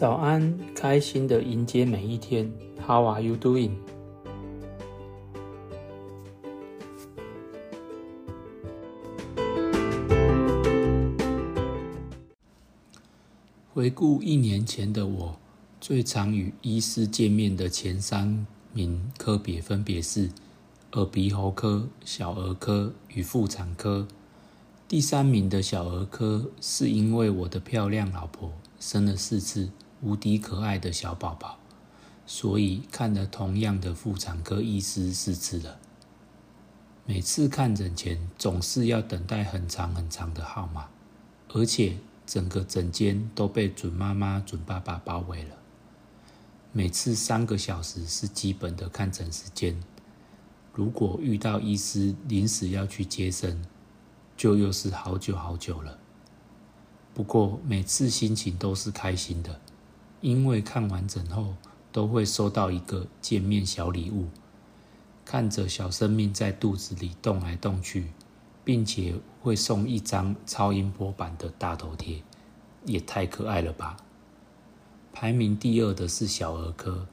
早安，开心的迎接每一天。How are you doing？回顾一年前的我，最常与医师见面的前三名科别分别是耳鼻喉科、小儿科与妇产科。第三名的小儿科，是因为我的漂亮老婆生了四次无敌可爱的小宝宝，所以看了同样的妇产科医师四次了。每次看诊前，总是要等待很长很长的号码，而且整个诊间都被准妈妈、准爸爸包围了。每次三个小时是基本的看诊时间，如果遇到医师临时要去接生，就又是好久好久了。不过每次心情都是开心的，因为看完诊后都会收到一个见面小礼物。看着小生命在肚子里动来动去，并且会送一张超音波版的大头贴，也太可爱了吧！排名第二的是小儿科，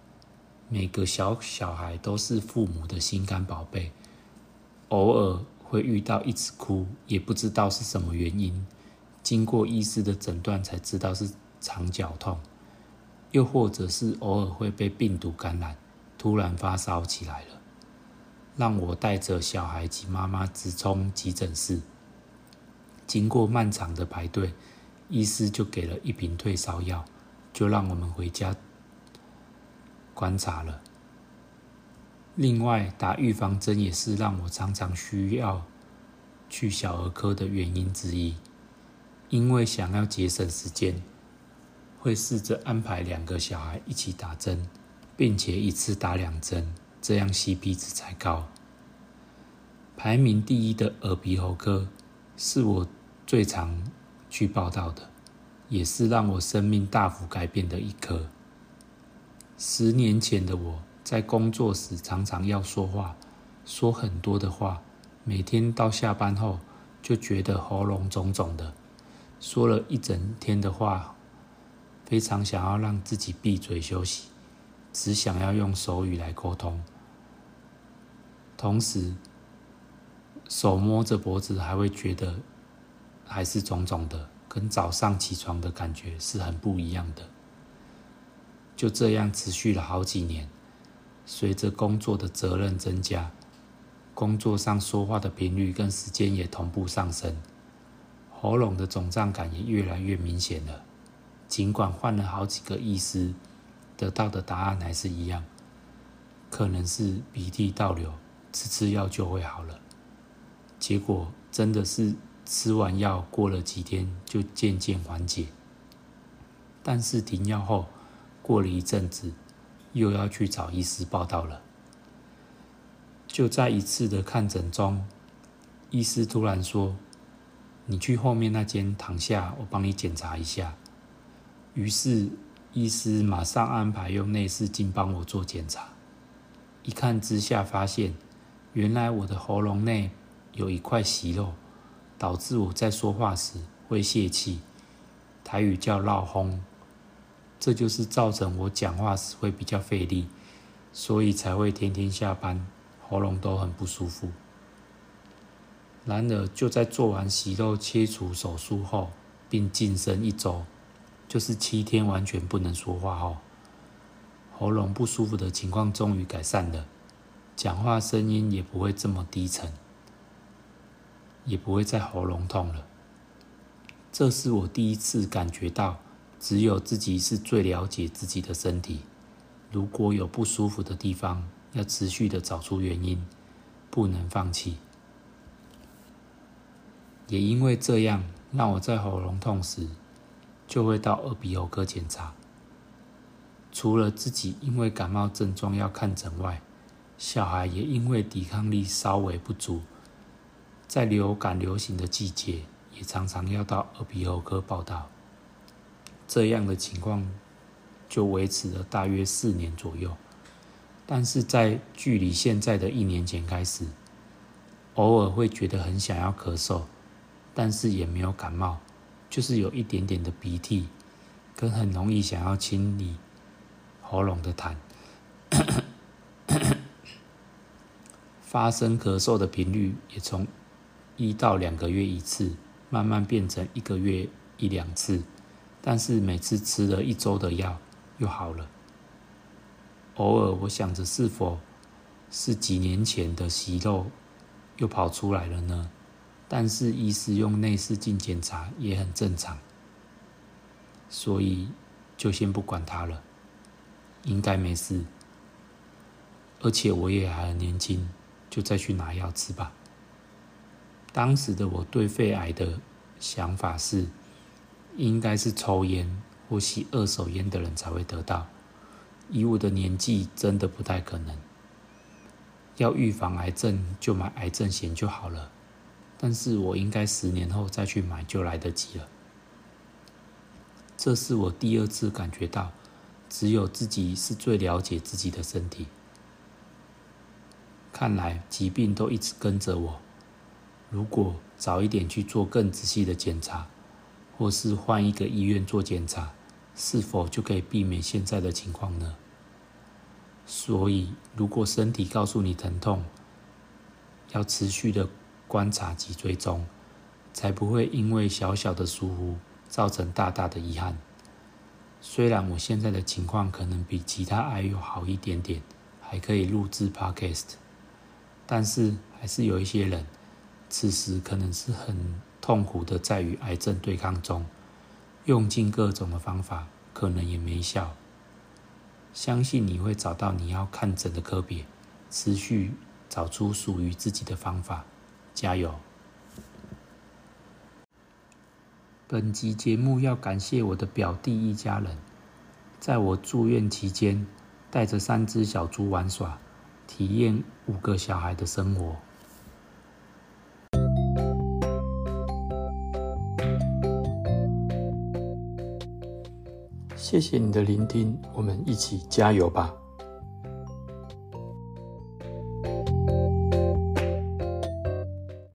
每个小小孩都是父母的心肝宝贝，偶尔。会遇到一直哭，也不知道是什么原因。经过医师的诊断才知道是肠绞痛，又或者是偶尔会被病毒感染，突然发烧起来了，让我带着小孩及妈妈直冲急诊室。经过漫长的排队，医师就给了一瓶退烧药，就让我们回家观察了。另外，打预防针也是让我常常需要去小儿科的原因之一，因为想要节省时间，会试着安排两个小孩一起打针，并且一次打两针，这样 CP 值才高。排名第一的耳鼻喉科是我最常去报道的，也是让我生命大幅改变的一科。十年前的我。在工作时常常要说话，说很多的话，每天到下班后就觉得喉咙肿肿的，说了一整天的话，非常想要让自己闭嘴休息，只想要用手语来沟通，同时手摸着脖子还会觉得还是肿肿的，跟早上起床的感觉是很不一样的。就这样持续了好几年。随着工作的责任增加，工作上说话的频率跟时间也同步上升，喉咙的肿胀感也越来越明显了。尽管换了好几个医师，得到的答案还是一样，可能是鼻涕倒流，吃吃药就会好了。结果真的是吃完药过了几天就渐渐缓解，但是停药后过了一阵子。又要去找医师报道了。就在一次的看诊中，医师突然说：“你去后面那间躺下，我帮你检查一下。”于是医师马上安排用内视镜帮我做检查。一看之下，发现原来我的喉咙内有一块息肉，导致我在说话时会泄气，台语叫“绕轰”。这就是造成我讲话时会比较费力，所以才会天天下班喉咙都很不舒服。然而，就在做完息肉切除手术后，并晋升一周，就是七天完全不能说话后，喉咙不舒服的情况终于改善了，讲话声音也不会这么低沉，也不会再喉咙痛了。这是我第一次感觉到。只有自己是最了解自己的身体。如果有不舒服的地方，要持续的找出原因，不能放弃。也因为这样，让我在喉咙痛时，就会到耳鼻喉科检查。除了自己因为感冒症状要看诊外，小孩也因为抵抗力稍微不足，在流感流行的季节，也常常要到耳鼻喉科报道。这样的情况就维持了大约四年左右，但是在距离现在的一年前开始，偶尔会觉得很想要咳嗽，但是也没有感冒，就是有一点点的鼻涕，跟很容易想要清理喉咙的痰。发生咳嗽的频率也从一到两个月一次，慢慢变成一个月一两次，但是每次吃了一周的药又好了。偶尔我想着是否是几年前的息肉又跑出来了呢？但是医师用内视镜检查也很正常，所以就先不管它了，应该没事。而且我也还很年轻。就再去拿药吃吧。当时的我对肺癌的想法是，应该是抽烟或吸二手烟的人才会得到。以我的年纪，真的不太可能。要预防癌症，就买癌症险就好了。但是我应该十年后再去买，就来得及了。这是我第二次感觉到，只有自己是最了解自己的身体。看来疾病都一直跟着我。如果早一点去做更仔细的检查，或是换一个医院做检查，是否就可以避免现在的情况呢？所以，如果身体告诉你疼痛，要持续的观察及追踪，才不会因为小小的疏忽造成大大的遗憾。虽然我现在的情况可能比其他癌友好一点点，还可以录制 Podcast。但是还是有一些人，此时可能是很痛苦的，在与癌症对抗中，用尽各种的方法，可能也没效。相信你会找到你要看诊的科别，持续找出属于自己的方法，加油！本集节目要感谢我的表弟一家人，在我住院期间，带着三只小猪玩耍。体验五个小孩的生活。谢谢你的聆听，我们一起加油吧。